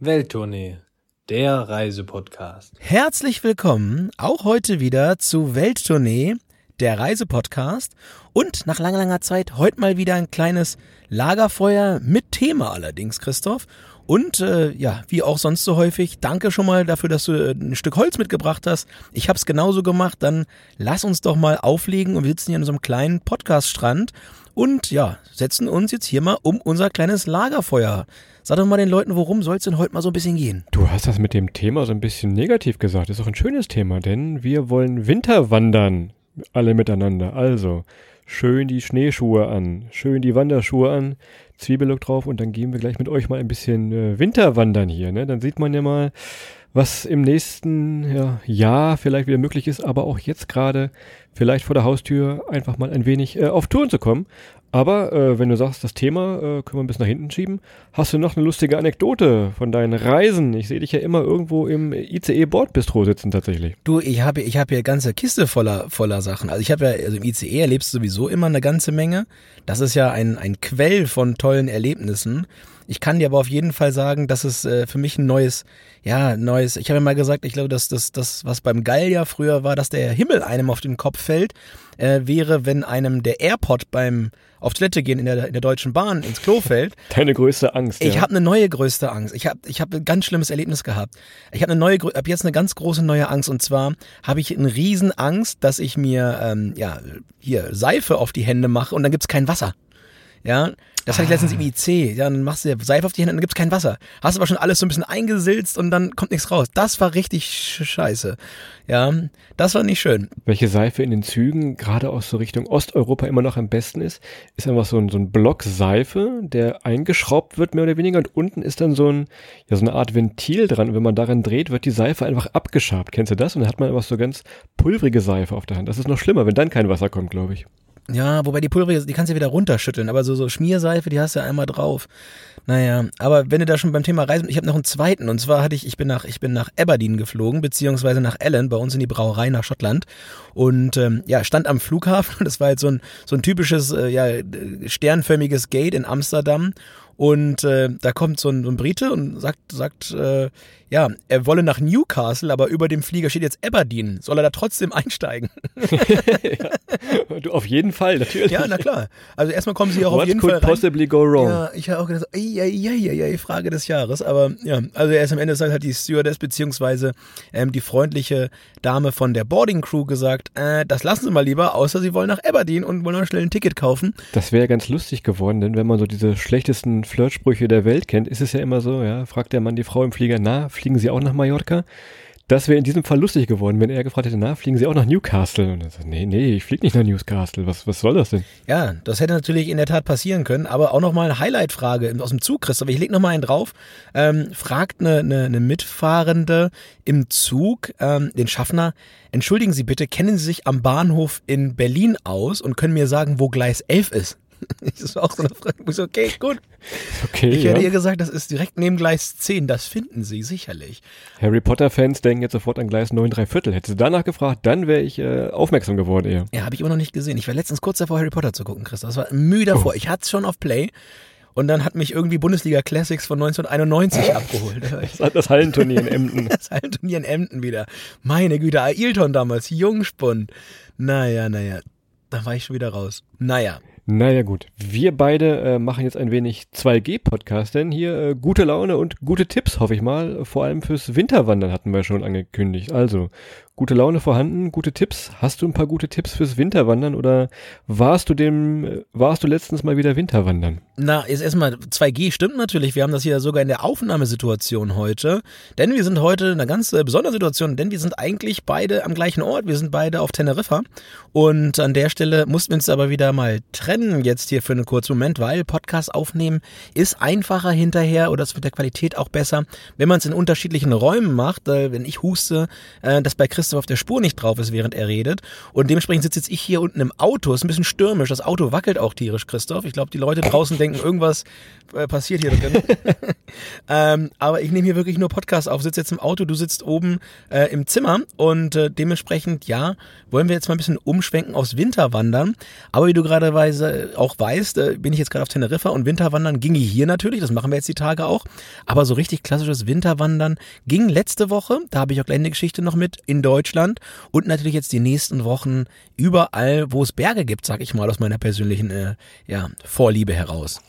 Welttournee, der Reisepodcast. Herzlich willkommen auch heute wieder zu Welttournee, der Reisepodcast. Und nach langer, langer Zeit heute mal wieder ein kleines Lagerfeuer mit Thema allerdings, Christoph. Und äh, ja, wie auch sonst so häufig, danke schon mal dafür, dass du äh, ein Stück Holz mitgebracht hast. Ich habe es genauso gemacht. Dann lass uns doch mal auflegen und wir sitzen hier so einem kleinen Podcaststrand und ja, setzen uns jetzt hier mal um unser kleines Lagerfeuer. Sag doch mal den Leuten, worum soll es denn heute mal so ein bisschen gehen? Du hast das mit dem Thema so ein bisschen negativ gesagt. Ist auch ein schönes Thema, denn wir wollen Winterwandern. Alle miteinander. Also, schön die Schneeschuhe an, schön die Wanderschuhe an, Zwiebellook drauf und dann gehen wir gleich mit euch mal ein bisschen äh, Winterwandern hier. Ne? Dann sieht man ja mal, was im nächsten ja, Jahr vielleicht wieder möglich ist, aber auch jetzt gerade vielleicht vor der Haustür einfach mal ein wenig äh, auf Touren zu kommen. Aber äh, wenn du sagst, das Thema äh, können wir ein bisschen nach hinten schieben, hast du noch eine lustige Anekdote von deinen Reisen? Ich sehe dich ja immer irgendwo im ICE Bordbistro sitzen tatsächlich. Du, ich habe ich habe hier ganze Kiste voller voller Sachen. Also ich habe ja also im ICE erlebst du sowieso immer eine ganze Menge. Das ist ja ein ein Quell von tollen Erlebnissen. Ich kann dir aber auf jeden Fall sagen, dass es äh, für mich ein neues, ja, neues, ich habe ja mal gesagt, ich glaube, dass das, das, was beim Gallier früher war, dass der Himmel einem auf den Kopf fällt, äh, wäre, wenn einem der Airpod beim auf Toilette gehen in der, in der Deutschen Bahn ins Klo fällt. Deine größte Angst. Ich ja. habe eine neue größte Angst. Ich habe ich hab ein ganz schlimmes Erlebnis gehabt. Ich habe eine neue, hab jetzt eine ganz große neue Angst und zwar habe ich eine riesen Angst, dass ich mir ähm, ja hier Seife auf die Hände mache und dann gibt's kein Wasser. Ja, das hatte ich letztens im IC. Ja, dann machst du dir Seife auf die Hände und dann gibt's kein Wasser. Hast aber schon alles so ein bisschen eingesilzt und dann kommt nichts raus. Das war richtig scheiße. Ja, das war nicht schön. Welche Seife in den Zügen, gerade aus so Richtung Osteuropa immer noch am besten ist, ist einfach so ein, so ein Block Seife, der eingeschraubt wird, mehr oder weniger, und unten ist dann so ein, ja, so eine Art Ventil dran. Und wenn man daran dreht, wird die Seife einfach abgeschabt. Kennst du das? Und dann hat man einfach so ganz pulvrige Seife auf der Hand. Das ist noch schlimmer, wenn dann kein Wasser kommt, glaube ich. Ja, wobei die Pulver, die kannst du ja wieder runterschütteln, aber so, so Schmierseife, die hast du ja einmal drauf. Naja, aber wenn du da schon beim Thema Reisen, ich habe noch einen zweiten und zwar hatte ich, ich bin nach, ich bin nach Aberdeen geflogen, beziehungsweise nach Allen, bei uns in die Brauerei nach Schottland und ähm, ja, stand am Flughafen, das war jetzt so ein, so ein typisches, äh, ja, sternförmiges Gate in Amsterdam und äh, da kommt so ein, so ein Brite und sagt, sagt äh, ja, er wolle nach Newcastle, aber über dem Flieger steht jetzt Aberdeen. Soll er da trotzdem einsteigen? ja, du, auf jeden Fall, natürlich. Ja, na klar. Also erstmal kommen sie auch What auf jeden could Fall rein. possibly go wrong? Ja, ich habe auch gedacht, ey, ey, ey, ey, Frage des Jahres. Aber ja, also er ist am Ende ist halt die Stewardess beziehungsweise ähm, die freundliche Dame von der Boarding Crew gesagt, äh, das lassen Sie mal lieber, außer Sie wollen nach Aberdeen und wollen noch schnell ein Ticket kaufen. Das wäre ganz lustig geworden, denn wenn man so diese schlechtesten Flirtsprüche der Welt kennt, ist es ja immer so, ja, fragt der Mann die Frau im Flieger, na, fliegen Sie auch nach Mallorca? Das wäre in diesem Fall lustig geworden, wenn er gefragt hätte, na, fliegen Sie auch nach Newcastle? Und er sagt, nee, nee, ich fliege nicht nach Newcastle. Was, was soll das denn? Ja, das hätte natürlich in der Tat passieren können, aber auch nochmal eine Highlight-Frage aus dem Zug, Christoph. Ich leg nochmal einen drauf. Ähm, fragt eine, eine, eine Mitfahrende im Zug ähm, den Schaffner, entschuldigen Sie bitte, kennen Sie sich am Bahnhof in Berlin aus und können mir sagen, wo Gleis 11 ist? Das war auch so eine Frage. Ich so, okay, gut. Okay, Ich ja. hätte ihr gesagt, das ist direkt neben Gleis 10. Das finden Sie sicherlich. Harry Potter-Fans denken jetzt sofort an Gleis 9 3 Viertel. Hätte sie danach gefragt, dann wäre ich äh, aufmerksam geworden eher. Ja, habe ich immer noch nicht gesehen. Ich war letztens kurz davor, Harry Potter zu gucken, Christoph. Das war müde davor. Ich hatte es schon auf Play. Und dann hat mich irgendwie Bundesliga Classics von 1991 abgeholt. Das hat das Hallenturnier in Emden. Das Hallenturnier in Emden wieder. Meine Güte, Ailton damals, Jungspund. Naja, naja. Da war ich schon wieder raus. Naja. Naja gut, wir beide äh, machen jetzt ein wenig 2G-Podcast, denn hier äh, gute Laune und gute Tipps, hoffe ich mal. Vor allem fürs Winterwandern hatten wir schon angekündigt. Also, gute Laune vorhanden, gute Tipps. Hast du ein paar gute Tipps fürs Winterwandern oder warst du dem, warst du letztens mal wieder Winterwandern? Na, jetzt erstmal 2G stimmt natürlich. Wir haben das hier sogar in der Aufnahmesituation heute. Denn wir sind heute in einer ganz äh, besonderen Situation, denn wir sind eigentlich beide am gleichen Ort. Wir sind beide auf Teneriffa. Und an der Stelle mussten wir uns aber wieder mal trennen jetzt hier für einen kurzen Moment, weil Podcast aufnehmen ist einfacher hinterher oder es wird der Qualität auch besser, wenn man es in unterschiedlichen Räumen macht. Äh, wenn ich huste, äh, das bei Christoph Christoph auf der Spur nicht drauf ist, während er redet. Und dementsprechend sitze jetzt ich hier unten im Auto. Ist ein bisschen stürmisch. Das Auto wackelt auch tierisch, Christoph. Ich glaube, die Leute draußen denken, irgendwas äh, passiert hier drin. ähm, aber ich nehme hier wirklich nur Podcast auf. Sitze jetzt im Auto, du sitzt oben äh, im Zimmer. Und äh, dementsprechend, ja, wollen wir jetzt mal ein bisschen umschwenken aufs Winterwandern. Aber wie du gerade auch weißt, äh, bin ich jetzt gerade auf Teneriffa und Winterwandern ginge hier natürlich. Das machen wir jetzt die Tage auch. Aber so richtig klassisches Winterwandern ging letzte Woche. Da habe ich auch gleich eine Geschichte noch mit in Deutschland. Und natürlich jetzt die nächsten Wochen überall, wo es Berge gibt, sag ich mal, aus meiner persönlichen äh, ja, Vorliebe heraus.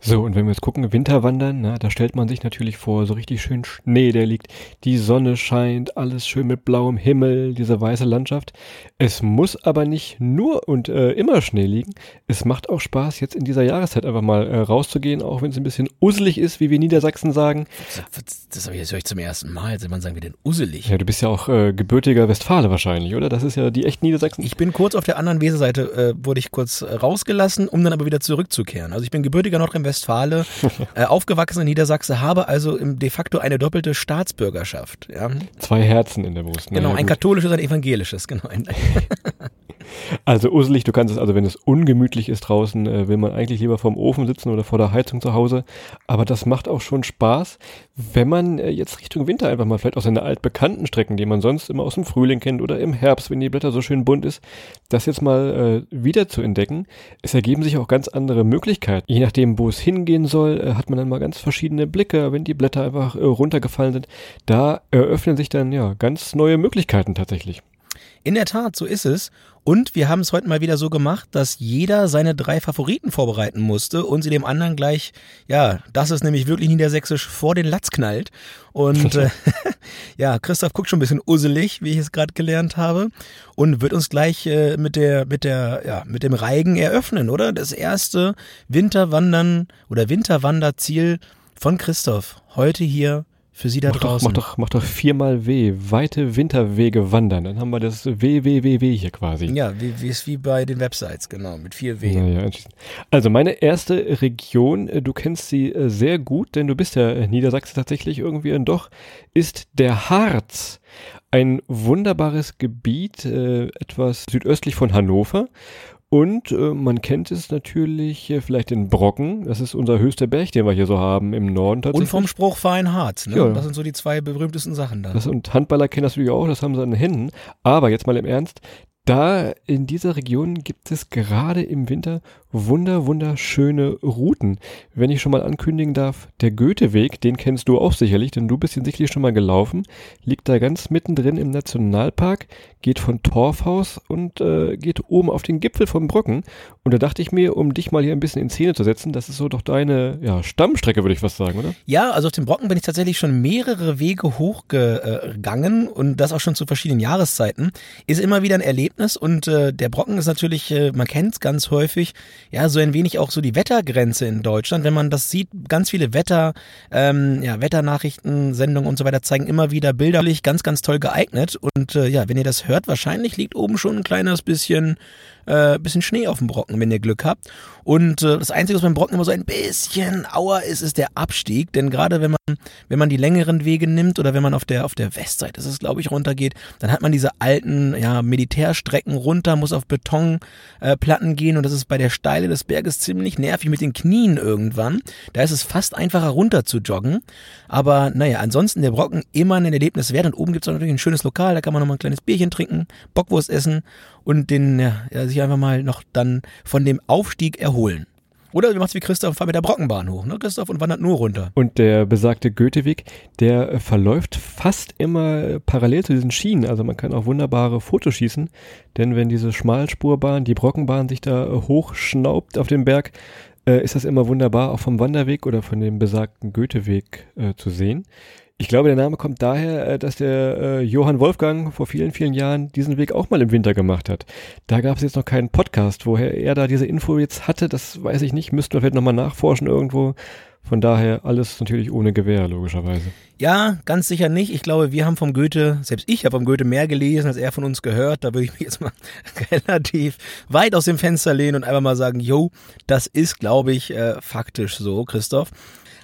So, und wenn wir jetzt gucken, Winterwandern, na, da stellt man sich natürlich vor, so richtig schön Schnee, der liegt, die Sonne scheint, alles schön mit blauem Himmel, diese weiße Landschaft. Es muss aber nicht nur und äh, immer Schnee liegen. Es macht auch Spaß, jetzt in dieser Jahreszeit einfach mal äh, rauszugehen, auch wenn es ein bisschen uselig ist, wie wir Niedersachsen sagen. Das, das höre ich zum ersten Mal, jetzt man sagen wir denn uselig. Ja, du bist ja auch äh, gebürtiger Westfale wahrscheinlich, oder? Das ist ja die echten Niedersachsen. Ich bin kurz auf der anderen Weserseite, äh, wurde ich kurz rausgelassen, um dann aber wieder zurückzukehren. Also ich bin gebürtiger Nordrhein-Westfale, äh, aufgewachsen in Niedersachsen, habe also im de facto eine doppelte Staatsbürgerschaft. Ja. Zwei Herzen in der Brust. Genau, ja, ein katholisches und ein evangelisches, genau. Also uselig, du kannst es, also wenn es ungemütlich ist draußen, äh, will man eigentlich lieber vorm Ofen sitzen oder vor der Heizung zu Hause. Aber das macht auch schon Spaß, wenn man äh, jetzt Richtung Winter einfach mal vielleicht auch seine altbekannten Strecken, die man sonst immer aus dem Frühling kennt oder im Herbst, wenn die Blätter so schön bunt ist, das jetzt mal äh, wieder zu entdecken. Es ergeben sich auch ganz andere Möglichkeiten. Je nachdem, wo es hingehen soll, äh, hat man dann mal ganz verschiedene Blicke, wenn die Blätter einfach äh, runtergefallen sind. Da eröffnen sich dann ja ganz neue Möglichkeiten tatsächlich. In der Tat, so ist es. Und wir haben es heute mal wieder so gemacht, dass jeder seine drei Favoriten vorbereiten musste und sie dem anderen gleich, ja, das ist nämlich wirklich niedersächsisch, vor den Latz knallt. Und äh, ja, Christoph guckt schon ein bisschen usselig, wie ich es gerade gelernt habe, und wird uns gleich äh, mit der, mit der, ja, mit dem Reigen eröffnen, oder? Das erste Winterwandern oder Winterwanderziel von Christoph heute hier für Sie da mach draußen. Doch, mach doch, mach doch viermal W. Weite Winterwege wandern. Dann haben wir das WWWW hier quasi. Ja, wie, wie ist wie bei den Websites, genau, mit vier W. Naja, also meine erste Region, äh, du kennst sie äh, sehr gut, denn du bist ja Niedersachsen tatsächlich irgendwie und doch, ist der Harz. Ein wunderbares Gebiet, äh, etwas südöstlich von Hannover. Und äh, man kennt es natürlich äh, vielleicht in Brocken. Das ist unser höchster Berg, den wir hier so haben im Norden tatsächlich. Und vom Spruch Verein Harz. Ne? Ja. Das sind so die zwei berühmtesten Sachen da. Das, und Handballer kennen das natürlich auch, das haben sie an den Händen. Aber jetzt mal im Ernst, da in dieser Region gibt es gerade im Winter wunder, wunderschöne Routen. Wenn ich schon mal ankündigen darf, der Goetheweg, den kennst du auch sicherlich, denn du bist ihn sicherlich schon mal gelaufen, liegt da ganz mittendrin im Nationalpark, geht von Torfhaus und äh, geht oben auf den Gipfel von Brücken. Und da dachte ich mir, um dich mal hier ein bisschen in Szene zu setzen, das ist so doch deine ja, Stammstrecke, würde ich fast sagen, oder? Ja, also auf dem Brocken bin ich tatsächlich schon mehrere Wege hochgegangen und das auch schon zu verschiedenen Jahreszeiten. Ist immer wieder ein Erlebnis und äh, der Brocken ist natürlich, äh, man kennt es ganz häufig, ja, so ein wenig auch so die Wettergrenze in Deutschland. Wenn man das sieht, ganz viele Wetter, ähm, ja, Wetternachrichten, Sendungen und so weiter zeigen immer wieder bilderlich ganz, ganz toll geeignet. Und äh, ja, wenn ihr das hört, wahrscheinlich liegt oben schon ein kleines bisschen äh, bisschen Schnee auf dem Brocken, wenn ihr Glück habt. Und äh, das Einzige, was beim Brocken immer so ein bisschen auer ist, ist der Abstieg. Denn gerade wenn man, wenn man die längeren Wege nimmt oder wenn man auf der, auf der Westseite, ist glaube ich, runtergeht, dann hat man diese alten ja, Militärstrecken runter, muss auf Betonplatten äh, gehen und das ist bei der Steile des Berges ziemlich nervig mit den Knien irgendwann. Da ist es fast einfacher runter zu joggen. Aber naja, ansonsten der Brocken immer ein Erlebnis wert. Und oben gibt es natürlich ein schönes Lokal, da kann man nochmal ein kleines Bierchen trinken, Bockwurst essen und den, ja, sich einfach mal noch dann von dem Aufstieg erholen. Oder du machst wie Christoph und fahr mit der Brockenbahn hoch, ne, Christoph, und wandert nur runter. Und der besagte Goetheweg, der verläuft fast immer parallel zu diesen Schienen. Also man kann auch wunderbare Fotos schießen, denn wenn diese Schmalspurbahn, die Brockenbahn sich da äh, hochschnaubt auf dem Berg, äh, ist das immer wunderbar auch vom Wanderweg oder von dem besagten Goetheweg äh, zu sehen. Ich glaube, der Name kommt daher, äh, dass der äh, Johann Wolfgang vor vielen, vielen Jahren diesen Weg auch mal im Winter gemacht hat. Da gab es jetzt noch keinen Podcast. Woher er da diese Info jetzt hatte, das weiß ich nicht. Müssten wir vielleicht nochmal nachforschen irgendwo. Von daher alles natürlich ohne Gewehr, logischerweise. Ja, ganz sicher nicht. Ich glaube, wir haben vom Goethe, selbst ich habe vom Goethe mehr gelesen, als er von uns gehört. Da würde ich mich jetzt mal relativ weit aus dem Fenster lehnen und einfach mal sagen, yo, das ist, glaube ich, äh, faktisch so, Christoph.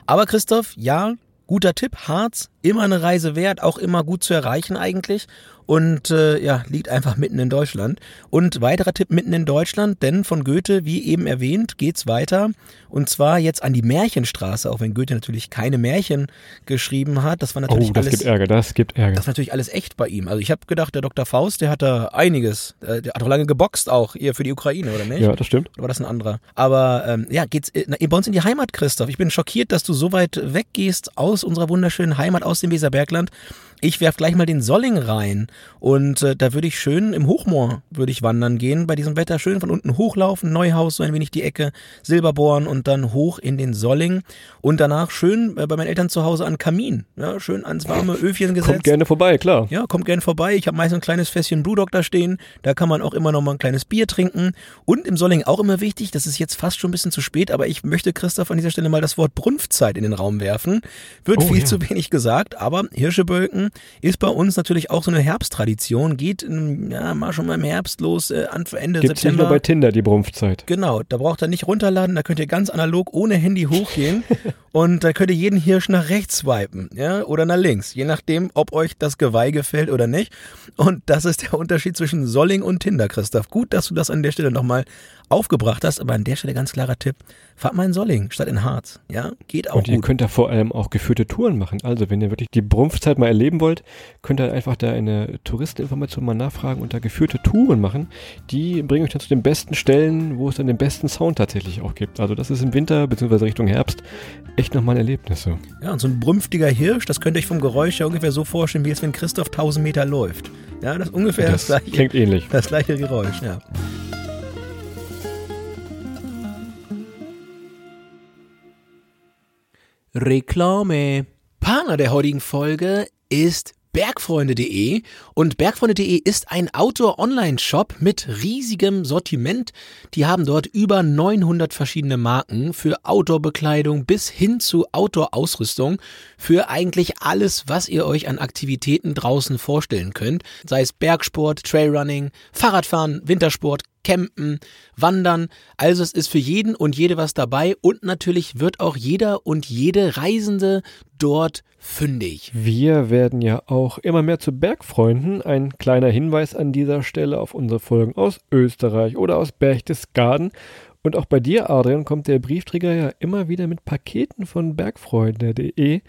Aber Christoph, ja, Guter Tipp, Harz, immer eine Reise wert, auch immer gut zu erreichen eigentlich und äh, ja, liegt einfach mitten in Deutschland. Und weiterer Tipp mitten in Deutschland, denn von Goethe, wie eben erwähnt, geht's weiter und zwar jetzt an die Märchenstraße, auch wenn Goethe natürlich keine Märchen geschrieben hat. Das war natürlich oh, das alles, gibt Ärger, das gibt Ärger. Das war natürlich alles echt bei ihm. Also ich habe gedacht, der Dr. Faust, der hat da einiges, äh, der hat auch lange geboxt auch hier für die Ukraine, oder nicht? Ja, das stimmt. Oder war das ein anderer? Aber ähm, ja, geht's äh, bei uns in die Heimat, Christoph. Ich bin schockiert, dass du so weit weggehst aus unserer wunderschönen Heimat, aus dem Weserbergland. Ich werf gleich mal den Solling rein. Und äh, da würde ich schön im Hochmoor würde ich wandern gehen. Bei diesem Wetter schön von unten hochlaufen Neuhaus so ein wenig die Ecke Silberborn und dann hoch in den Solling. Und danach schön äh, bei meinen Eltern zu Hause an Kamin ja schön ans warme Öfchen gesetzt. kommt gerne vorbei klar. Ja kommt gerne vorbei. Ich habe meist ein kleines Fässchen Brewdog da stehen. Da kann man auch immer noch mal ein kleines Bier trinken. Und im Solling auch immer wichtig das ist jetzt fast schon ein bisschen zu spät aber ich möchte Christoph an dieser Stelle mal das Wort Brunftzeit in den Raum werfen. Wird Oh, viel ja. zu wenig gesagt aber Hirschebölken ist bei uns natürlich auch so eine Herbsttradition. Geht ähm, ja mal schon mal im Herbst los, äh, Ende Gibt's nicht September. nur bei Tinder die Brumpfzeit. Genau, da braucht ihr nicht runterladen, da könnt ihr ganz analog ohne Handy hochgehen und da könnt ihr jeden Hirsch nach rechts swipen, ja, oder nach links, je nachdem, ob euch das Geweih gefällt oder nicht. Und das ist der Unterschied zwischen Solling und Tinder, Christoph. Gut, dass du das an der Stelle nochmal aufgebracht hast, aber an der Stelle ganz klarer Tipp, fahrt mal in Solling statt in Harz, ja, geht auch Und ihr gut. könnt da vor allem auch geführte Touren machen. Also, wenn ihr wirklich die Brumpfzeit mal erleben wollt, könnt ihr einfach da eine Touristeninformation mal nachfragen und da geführte Touren machen. Die bringen euch dann zu den besten Stellen, wo es dann den besten Sound tatsächlich auch gibt. Also, das ist im Winter bzw. Richtung Herbst echt nochmal ein Erlebnis so. Ja, und so ein brümpftiger Hirsch, das könnt ihr euch vom Geräusch ja ungefähr so vorstellen, wie als wenn Christoph 1000 Meter läuft. Ja, das ist ungefähr das, Das gleiche, klingt ähnlich. das gleiche Geräusch, ja. Reklame. Partner der heutigen Folge ist Bergfreunde.de und Bergfreunde.de ist ein Outdoor-Online-Shop mit riesigem Sortiment. Die haben dort über 900 verschiedene Marken für Outdoor-Bekleidung bis hin zu Outdoor-Ausrüstung für eigentlich alles, was ihr euch an Aktivitäten draußen vorstellen könnt. Sei es Bergsport, Trailrunning, Fahrradfahren, Wintersport, Campen, Wandern. Also es ist für jeden und jede was dabei und natürlich wird auch jeder und jede Reisende dort fündig. Wir werden ja auch immer mehr zu Bergfreunden. Ein kleiner Hinweis an dieser Stelle auf unsere Folgen aus Österreich oder aus Berchtesgaden. Und auch bei dir, Adrian, kommt der Briefträger ja immer wieder mit Paketen von bergfreunde.de.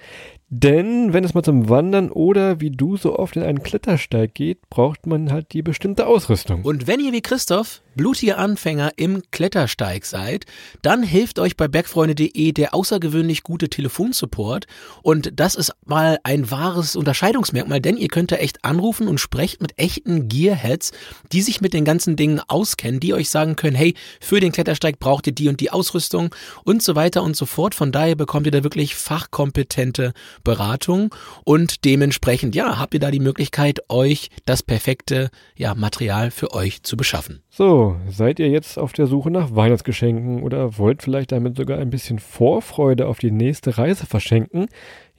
Denn wenn es mal zum Wandern oder wie du so oft in einen Klettersteig geht, braucht man halt die bestimmte Ausrüstung. Und wenn ihr wie Christoph blutige Anfänger im Klettersteig seid, dann hilft euch bei bergfreunde.de der außergewöhnlich gute Telefonsupport. Und das ist mal ein wahres Unterscheidungsmerkmal, denn ihr könnt da echt anrufen und sprecht mit echten Gearheads, die sich mit den ganzen Dingen auskennen, die euch sagen können, hey, für den Klettersteig braucht ihr die und die Ausrüstung und so weiter und so fort. Von daher bekommt ihr da wirklich fachkompetente Beratung und dementsprechend, ja, habt ihr da die Möglichkeit, euch das perfekte ja, Material für euch zu beschaffen. So, seid ihr jetzt auf der Suche nach Weihnachtsgeschenken oder wollt vielleicht damit sogar ein bisschen Vorfreude auf die nächste Reise verschenken?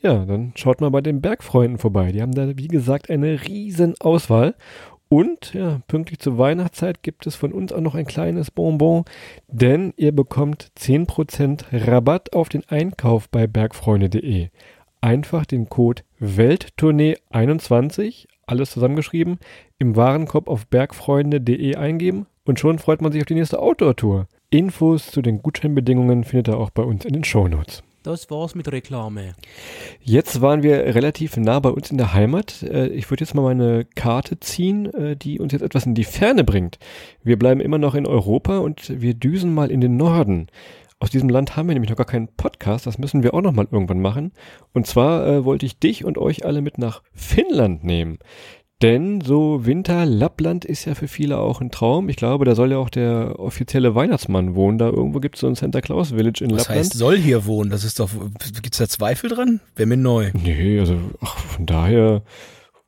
Ja, dann schaut mal bei den Bergfreunden vorbei. Die haben da, wie gesagt, eine riesen Auswahl. Und ja, pünktlich zur Weihnachtszeit gibt es von uns auch noch ein kleines Bonbon, denn ihr bekommt 10% Rabatt auf den Einkauf bei bergfreunde.de. Einfach den Code Welttournee21, alles zusammengeschrieben, im Warenkorb auf bergfreunde.de eingeben und schon freut man sich auf die nächste Outdoor-Tour. Infos zu den Gutscheinbedingungen findet ihr auch bei uns in den Shownotes. Das war's mit Reklame. Jetzt waren wir relativ nah bei uns in der Heimat. Äh, Ich würde jetzt mal meine Karte ziehen, äh, die uns jetzt etwas in die Ferne bringt. Wir bleiben immer noch in Europa und wir düsen mal in den Norden. Aus diesem Land haben wir nämlich noch gar keinen Podcast, das müssen wir auch noch mal irgendwann machen. Und zwar äh, wollte ich dich und euch alle mit nach Finnland nehmen. Denn so Winter Lappland ist ja für viele auch ein Traum. Ich glaube, da soll ja auch der offizielle Weihnachtsmann wohnen. Da irgendwo gibt es so ein Santa Claus Village in Was Lappland. heißt, soll hier wohnen? Das ist doch, gibt's da Zweifel dran? Wäre mir neu. Nee, also ach, von daher,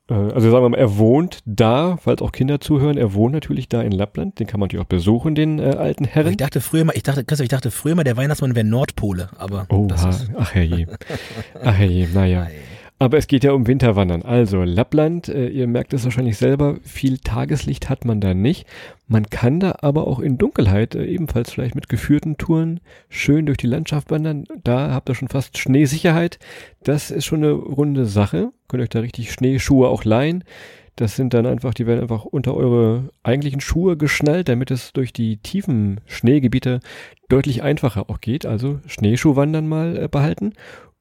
äh, also sagen wir mal, er wohnt da, falls auch Kinder zuhören, er wohnt natürlich da in Lappland, den kann man natürlich auch besuchen, den äh, alten Ich Herren. dachte früher mal, ich dachte, Christoph, ich dachte früher mal, der Weihnachtsmann wäre Nordpole, aber Oh, das ha, ist, ach herrje. Ach herrje, naja. Aber es geht ja um Winterwandern. Also Lappland, äh, ihr merkt es wahrscheinlich selber, viel Tageslicht hat man da nicht. Man kann da aber auch in Dunkelheit äh, ebenfalls vielleicht mit geführten Touren schön durch die Landschaft wandern. Da habt ihr schon fast Schneesicherheit. Das ist schon eine runde Sache. Könnt euch da richtig Schneeschuhe auch leihen. Das sind dann einfach, die werden einfach unter eure eigentlichen Schuhe geschnallt, damit es durch die tiefen Schneegebiete deutlich einfacher auch geht. Also Schneeschuhwandern mal äh, behalten.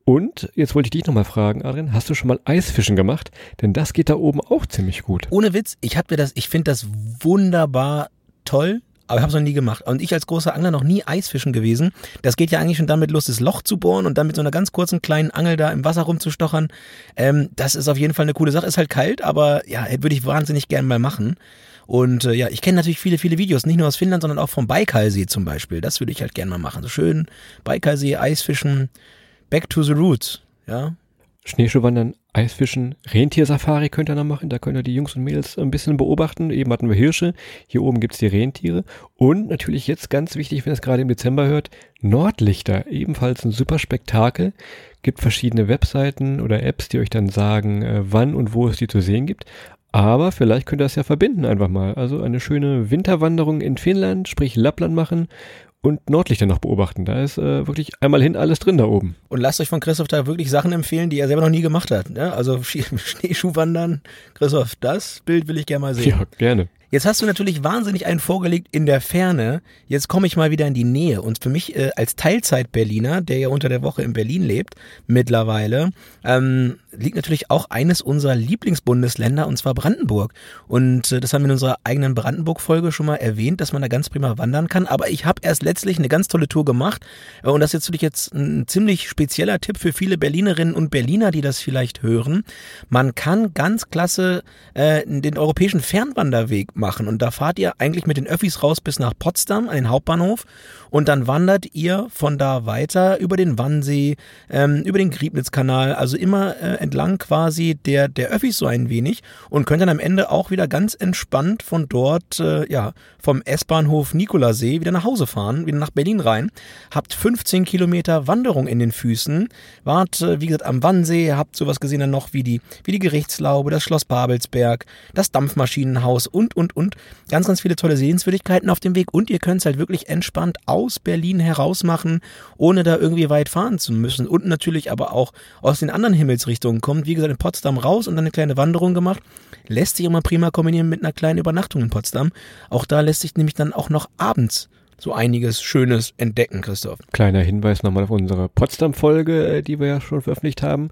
Und jetzt wollte ich dich nochmal fragen, Adrian, hast du schon mal Eisfischen gemacht? Denn das geht da oben auch ziemlich gut. Ohne Witz, ich hab mir das, ich finde das wunderbar toll, aber ich habe es noch nie gemacht. Und ich als großer Angler noch nie Eisfischen gewesen. Das geht ja eigentlich schon damit los, das Loch zu bohren und dann mit so einer ganz kurzen kleinen Angel da im Wasser rumzustochern. Ähm, das ist auf jeden Fall eine coole Sache. Ist halt kalt, aber ja, würde ich wahnsinnig gern mal machen. Und äh, ja, ich kenne natürlich viele, viele Videos, nicht nur aus Finnland, sondern auch vom Baikalsee zum Beispiel. Das würde ich halt gern mal machen. So schön Baikalsee, Eisfischen, back to the roots, ja. Schneeschuhwandern, Eisfischen, Rentiersafari könnt ihr noch machen. Da könnt ihr die Jungs und Mädels ein bisschen beobachten. Eben hatten wir Hirsche. Hier oben gibt's die Rentiere. Und natürlich jetzt ganz wichtig, wenn ihr es gerade im Dezember hört, Nordlichter. Ebenfalls ein super Spektakel. Gibt verschiedene Webseiten oder Apps, die euch dann sagen, äh, wann und wo es die zu sehen gibt. Aber vielleicht könnt ihr das ja verbinden einfach mal. Also eine schöne Winterwanderung in Finnland, sprich Lappland machen und Nordlichter noch beobachten. Da ist äh, wirklich einmal hin alles drin da oben. Und lasst euch von Christoph da wirklich Sachen empfehlen, die er selber noch nie gemacht hat. Ne? Also Schneeschuhwandern. Christoph, das Bild will ich gerne mal sehen. Ja, gerne. Jetzt hast du natürlich wahnsinnig einen vorgelegt in der Ferne. Jetzt komme ich mal wieder in die Nähe. Und für mich äh, als Teilzeit-Berliner, der ja unter der Woche in Berlin lebt, mittlerweile, ähm, liegt natürlich auch eines unserer Lieblingsbundesländer, und zwar Brandenburg. Und äh, das haben wir in unserer eigenen Brandenburg-Folge schon mal erwähnt, dass man da ganz prima wandern kann. Aber ich habe erst letztlich eine ganz tolle Tour gemacht. Äh, und das ist natürlich jetzt ein ziemlich spezieller Tipp für viele Berlinerinnen und Berliner, die das vielleicht hören. Man kann ganz klasse äh, den europäischen Fernwanderweg. Und da fahrt ihr eigentlich mit den Öffis raus bis nach Potsdam, an den Hauptbahnhof. Und dann wandert ihr von da weiter über den Wannsee, ähm, über den Griebnitzkanal, also immer äh, entlang quasi der, der Öffis so ein wenig und könnt dann am Ende auch wieder ganz entspannt von dort, äh, ja, vom S-Bahnhof Nikolasee wieder nach Hause fahren, wieder nach Berlin rein. Habt 15 Kilometer Wanderung in den Füßen, wart, äh, wie gesagt, am Wannsee, habt sowas gesehen dann noch wie die, wie die Gerichtslaube, das Schloss Babelsberg, das Dampfmaschinenhaus und, und, und. Ganz, ganz viele tolle Sehenswürdigkeiten auf dem Weg und ihr könnt es halt wirklich entspannt aus Berlin heraus machen, ohne da irgendwie weit fahren zu müssen und natürlich aber auch aus den anderen Himmelsrichtungen kommt. Wie gesagt, in Potsdam raus und dann eine kleine Wanderung gemacht. Lässt sich immer prima kombinieren mit einer kleinen Übernachtung in Potsdam. Auch da lässt sich nämlich dann auch noch abends so einiges Schönes entdecken, Christoph. Kleiner Hinweis nochmal auf unsere Potsdam-Folge, äh, die wir ja schon veröffentlicht haben.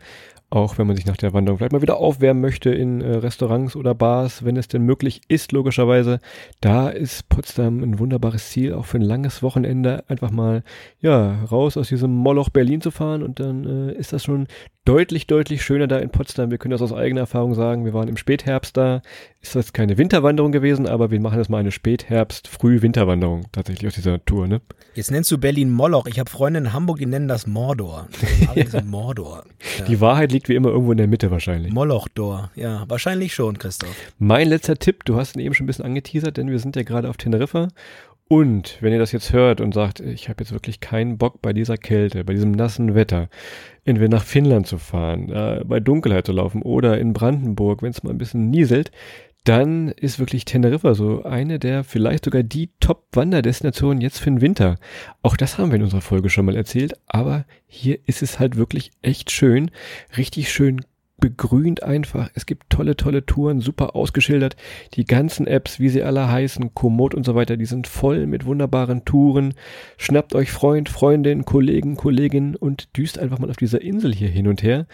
Auch wenn man sich nach der Wanderung vielleicht mal wieder aufwärmen möchte in äh, Restaurants oder Bars, wenn es denn möglich ist, logischerweise. Da ist Potsdam ein wunderbares Ziel, auch für ein langes Wochenende einfach mal, ja, raus aus diesem Moloch Berlin zu fahren und dann äh, ist das schon deutlich, deutlich schöner da in Potsdam. Wir können das aus eigener Erfahrung sagen. Wir waren im Spätherbst da. Ist das keine Winterwanderung gewesen, aber wir machen jetzt mal eine Spätherbst, Früh-Winterwanderung tatsächlich aus dieser Tour, ne? Jetzt nennst du Berlin Moloch. Ich habe Freunde in Hamburg, die nennen das Mordor. Das ist Mordor. Ja. Die Wahrheit liegt wie immer irgendwo in der Mitte wahrscheinlich. Molochdor. Ja, wahrscheinlich schon, Christoph. Mein letzter Tipp, du hast ihn eben schon ein bisschen angeteasert, denn wir sind ja gerade auf Teneriffa. Und wenn ihr das jetzt hört und sagt, ich habe jetzt wirklich keinen Bock bei dieser Kälte, bei diesem nassen Wetter, entweder nach Finnland zu fahren, äh, bei Dunkelheit zu laufen oder in Brandenburg, wenn es mal ein bisschen nieselt, dann ist wirklich Teneriffa so eine der vielleicht sogar die Top-Wanderdestinationen jetzt für den Winter. Auch das haben wir in unserer Folge schon mal erzählt, aber hier ist es halt wirklich echt schön, richtig schön begrünt einfach. Es gibt tolle, tolle Touren, super ausgeschildert. Die ganzen Apps, wie sie alle heißen, Komoot und so weiter, die sind voll mit wunderbaren Touren. Schnappt euch Freund, Freundin, Kollegen, Kollegin und düst einfach mal auf dieser Insel hier hin und her.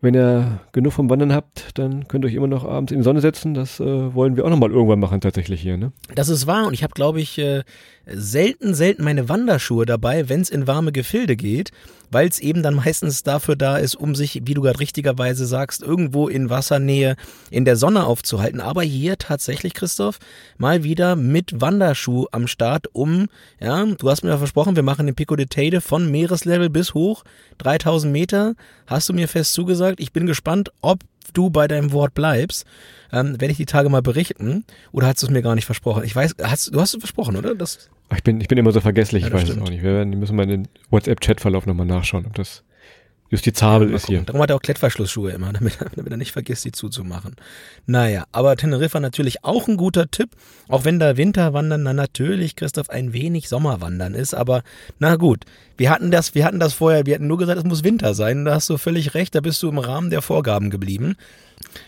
Wenn ihr genug vom Wandern habt, dann könnt ihr euch immer noch abends in die Sonne setzen. Das äh, wollen wir auch nochmal irgendwann machen tatsächlich hier. Ne? Das ist wahr und ich habe, glaube ich, äh, selten, selten meine Wanderschuhe dabei, wenn es in warme Gefilde geht, weil es eben dann meistens dafür da ist, um sich, wie du gerade richtigerweise sagst, irgendwo in Wassernähe in der Sonne aufzuhalten. Aber hier tatsächlich, Christoph, mal wieder mit Wanderschuh am Start, um, ja, du hast mir ja versprochen, wir machen den Pico de Teide von Meereslevel bis hoch, 3000 Meter, hast du mir fest zugesagt. Ich bin gespannt, ob du bei deinem Wort bleibst, ähm, werde ich die Tage mal berichten. Oder hast du es mir gar nicht versprochen? Ich weiß, hast, du hast es versprochen, oder? Das ich bin, ich bin immer so vergesslich, Ja, ich weiß stimmt. es auch nicht. Wir werden, müssen mal in den WhatsApp-Chat-Verlauf nochmal nachschauen, ob das Justizabel Mal ist hier. Darum hat er auch Klettverschlussschuhe immer, damit, damit er nicht vergisst, die zuzumachen. Naja, aber Teneriffa natürlich auch ein guter Tipp, auch wenn da Winterwandern dann natürlich, Christoph, ein wenig Sommerwandern ist, aber na gut, wir hatten das, wir hatten das vorher, wir hatten nur gesagt, es muss Winter sein, da hast du völlig recht, da bist du im Rahmen der Vorgaben geblieben.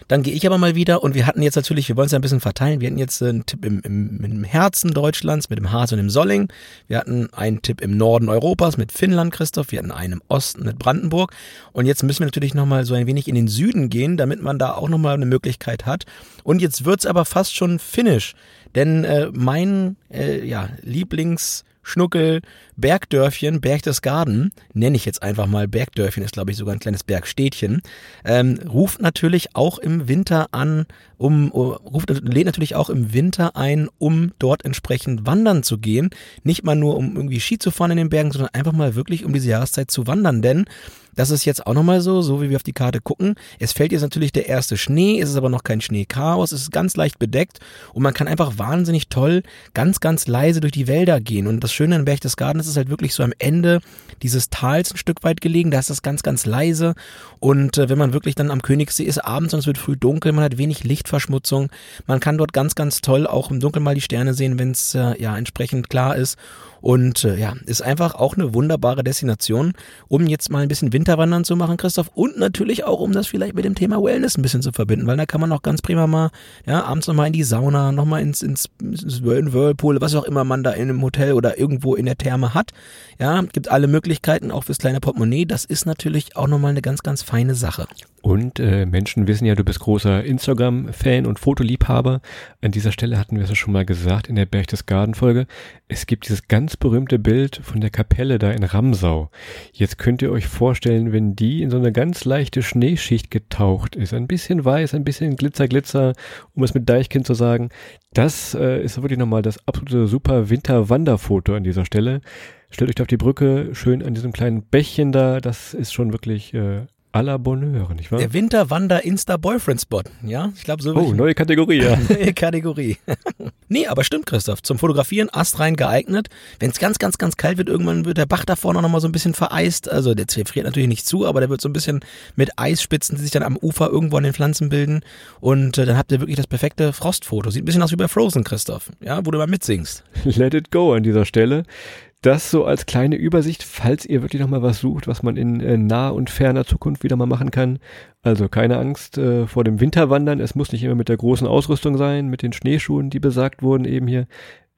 Dann gehe ich aber mal wieder und wir hatten jetzt natürlich, wir wollen es ja ein bisschen verteilen, wir hatten jetzt einen Tipp im, im, im Herzen Deutschlands mit dem Harz und dem Solling, wir hatten einen Tipp im Norden Europas mit Finnland, Christoph, wir hatten einen im Osten mit Brandenburg. Und jetzt müssen wir natürlich nochmal so ein wenig in den Süden gehen, damit man da auch nochmal eine Möglichkeit hat. Und jetzt wird's aber fast schon finnisch, denn äh, mein äh, ja, Lieblings... Schnuckel, Bergdörfchen, Berchtesgaden, nenne ich jetzt einfach mal. Bergdörfchen, ist glaube ich sogar ein kleines Bergstädtchen, ähm, ruft natürlich auch im Winter an, um, uh, ruft, lädt natürlich auch im Winter ein, um dort entsprechend wandern zu gehen. Nicht mal nur, um irgendwie Ski zu fahren in den Bergen, sondern einfach mal wirklich um diese Jahreszeit zu wandern, denn das ist jetzt auch nochmal so, so wie wir auf die Karte gucken. Es fällt jetzt natürlich der erste Schnee, es ist aber noch kein Schneechaos, es ist ganz leicht bedeckt und man kann einfach wahnsinnig toll, ganz, ganz leise durch die Wälder gehen. Und das Schöne an Berchtesgaden ist es halt wirklich so am Ende dieses Tals ein Stück weit gelegen, da ist das ganz, ganz leise. Und äh, wenn man wirklich dann am Königssee ist abends und es wird früh dunkel, man hat wenig Lichtverschmutzung, man kann dort ganz, ganz toll auch im Dunkeln mal die Sterne sehen, wenn es äh, ja entsprechend klar ist. Und äh, ja, ist einfach auch eine wunderbare Destination, um jetzt mal ein bisschen Winterwandern zu machen, Christoph. Und natürlich auch, um das vielleicht mit dem Thema Wellness ein bisschen zu verbinden, weil da kann man auch ganz prima mal, ja, abends nochmal in die Sauna, nochmal ins, ins, ins Whirlpool, was auch immer man da in einem Hotel oder irgendwo in der Therme hat. Ja, gibt alle Möglichkeiten, auch fürs kleine Portemonnaie. Das ist natürlich auch nochmal eine ganz, ganz feine Sache. Und äh, Menschen wissen ja, du bist großer Instagram-Fan und Fotoliebhaber. An dieser Stelle hatten wir es ja schon mal gesagt in der Berchtesgaden-Folge. Es gibt dieses ganz berühmte Bild von der Kapelle da in Ramsau. Jetzt könnt ihr euch vorstellen, wenn die in so eine ganz leichte Schneeschicht getaucht ist. Ein bisschen weiß, ein bisschen Glitzer, Glitzer, um es mit Deichkind zu sagen. Das äh, ist wirklich nochmal das absolute super Winter-Wanderfoto an dieser Stelle. Stellt euch da auf die Brücke, schön an diesem kleinen Bächchen da. Das ist schon wirklich äh, à la Bonheur, nicht wahr? Der Winterwander-Insta-Boyfriend-Spot, ja? Ich glaube, so oh, neue Kategorie, ja. Neue Kategorie. nee, aber stimmt, Christoph. Zum Fotografieren astrein geeignet. Wenn es ganz, ganz, ganz kalt wird, irgendwann wird der Bach da vorne noch mal so ein bisschen vereist. Also der friert natürlich nicht zu, aber der wird so ein bisschen mit Eisspitzen, die sich dann am Ufer irgendwo an den Pflanzen bilden. Und äh, dann habt ihr wirklich das perfekte Frostfoto. Sieht ein bisschen aus wie bei Frozen, Christoph. Ja, wo du mal mitsingst. Let it go an dieser Stelle. Das so als kleine Übersicht, falls ihr wirklich nochmal was sucht, was man in äh, naher und ferner Zukunft wieder mal machen kann. Also keine Angst äh, vor dem Winterwandern. Es muss nicht immer mit der großen Ausrüstung sein, mit den Schneeschuhen, die besagt wurden eben hier.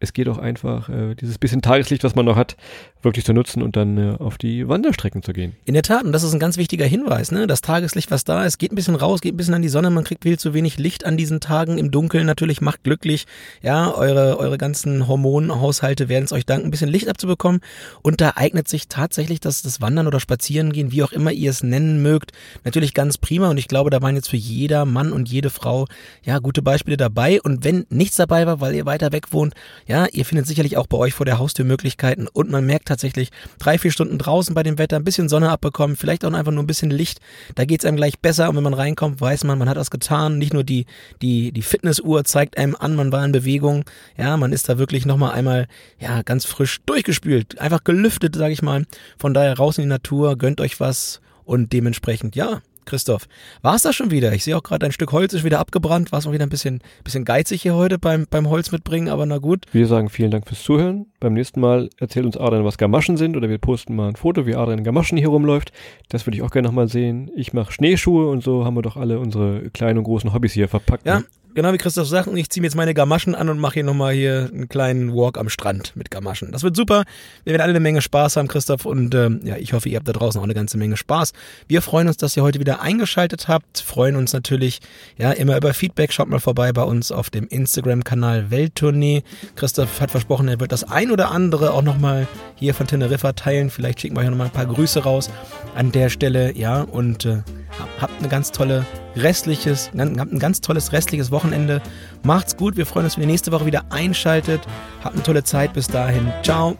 Es geht auch einfach, äh, dieses bisschen Tageslicht, was man noch hat, wirklich zu nutzen und dann äh, auf die Wanderstrecken zu gehen. In der Tat, und das ist ein ganz wichtiger Hinweis, ne? Das Tageslicht, was da ist, geht ein bisschen raus, geht ein bisschen an die Sonne, man kriegt viel zu wenig Licht an diesen Tagen im Dunkeln, natürlich macht glücklich. Ja, eure, eure ganzen Hormonhaushalte werden es euch danken, ein bisschen Licht abzubekommen. Und da eignet sich tatsächlich das, das Wandern oder Spazierengehen, wie auch immer ihr es nennen mögt, natürlich ganz prima. Und ich glaube, da waren jetzt für jeder Mann und jede Frau, ja, gute Beispiele dabei. Und wenn nichts dabei war, weil ihr weiter weg wohnt, ja, ihr findet sicherlich auch bei euch vor der Haustür Möglichkeiten. Und man merkt tatsächlich, drei, vier Stunden draußen bei dem Wetter, ein bisschen Sonne abbekommen, vielleicht auch einfach nur ein bisschen Licht. Da geht's einem gleich besser. Und wenn man reinkommt, weiß man, man hat was getan. Nicht nur die, die, die Fitnessuhr zeigt einem an, man war in Bewegung. Ja, man ist da wirklich nochmal einmal, ja, ganz frisch durchgespült. Einfach gelüftet, sage ich mal. Von daher raus in die Natur, gönnt euch was. Und dementsprechend, ja, Christoph, war es das schon wieder? Ich sehe auch gerade, ein Stück Holz ist wieder abgebrannt. War es mal wieder ein bisschen, bisschen geizig hier heute beim, beim Holz mitbringen, aber na gut. Wir sagen vielen Dank fürs Zuhören. Beim nächsten Mal erzählt uns Adrian, was Gamaschen sind oder wir posten mal ein Foto, wie Adrian in Gamaschen hier rumläuft. Das würde ich auch gerne nochmal sehen. Ich mache Schneeschuhe und so haben wir doch alle unsere kleinen und großen Hobbys hier verpackt. Ja, ne? Genau wie Christoph sagt, ich ziehe mir jetzt meine Gamaschen an und mache hier nochmal hier einen kleinen Walk am Strand mit Gamaschen. Das wird super. Wir werden alle eine Menge Spaß haben, Christoph, und ähm, ja, ich hoffe, ihr habt da draußen auch eine ganze Menge Spaß. Wir freuen uns, dass ihr heute wieder eingeschaltet habt, freuen uns natürlich ja immer über Feedback. Schaut mal vorbei bei uns auf dem Instagram-Kanal Welttournee. Christoph hat versprochen, er wird das ein oder andere auch nochmal hier von Teneriffa teilen. Vielleicht schicken wir euch nochmal ein paar Grüße raus an der Stelle, ja, und äh, habt eine ganz tolle restliches, habt ein ganz tolles restliches Wochenende. Macht's gut, wir freuen uns, wenn ihr nächste Woche wieder einschaltet. Habt eine tolle Zeit bis dahin. Ciao.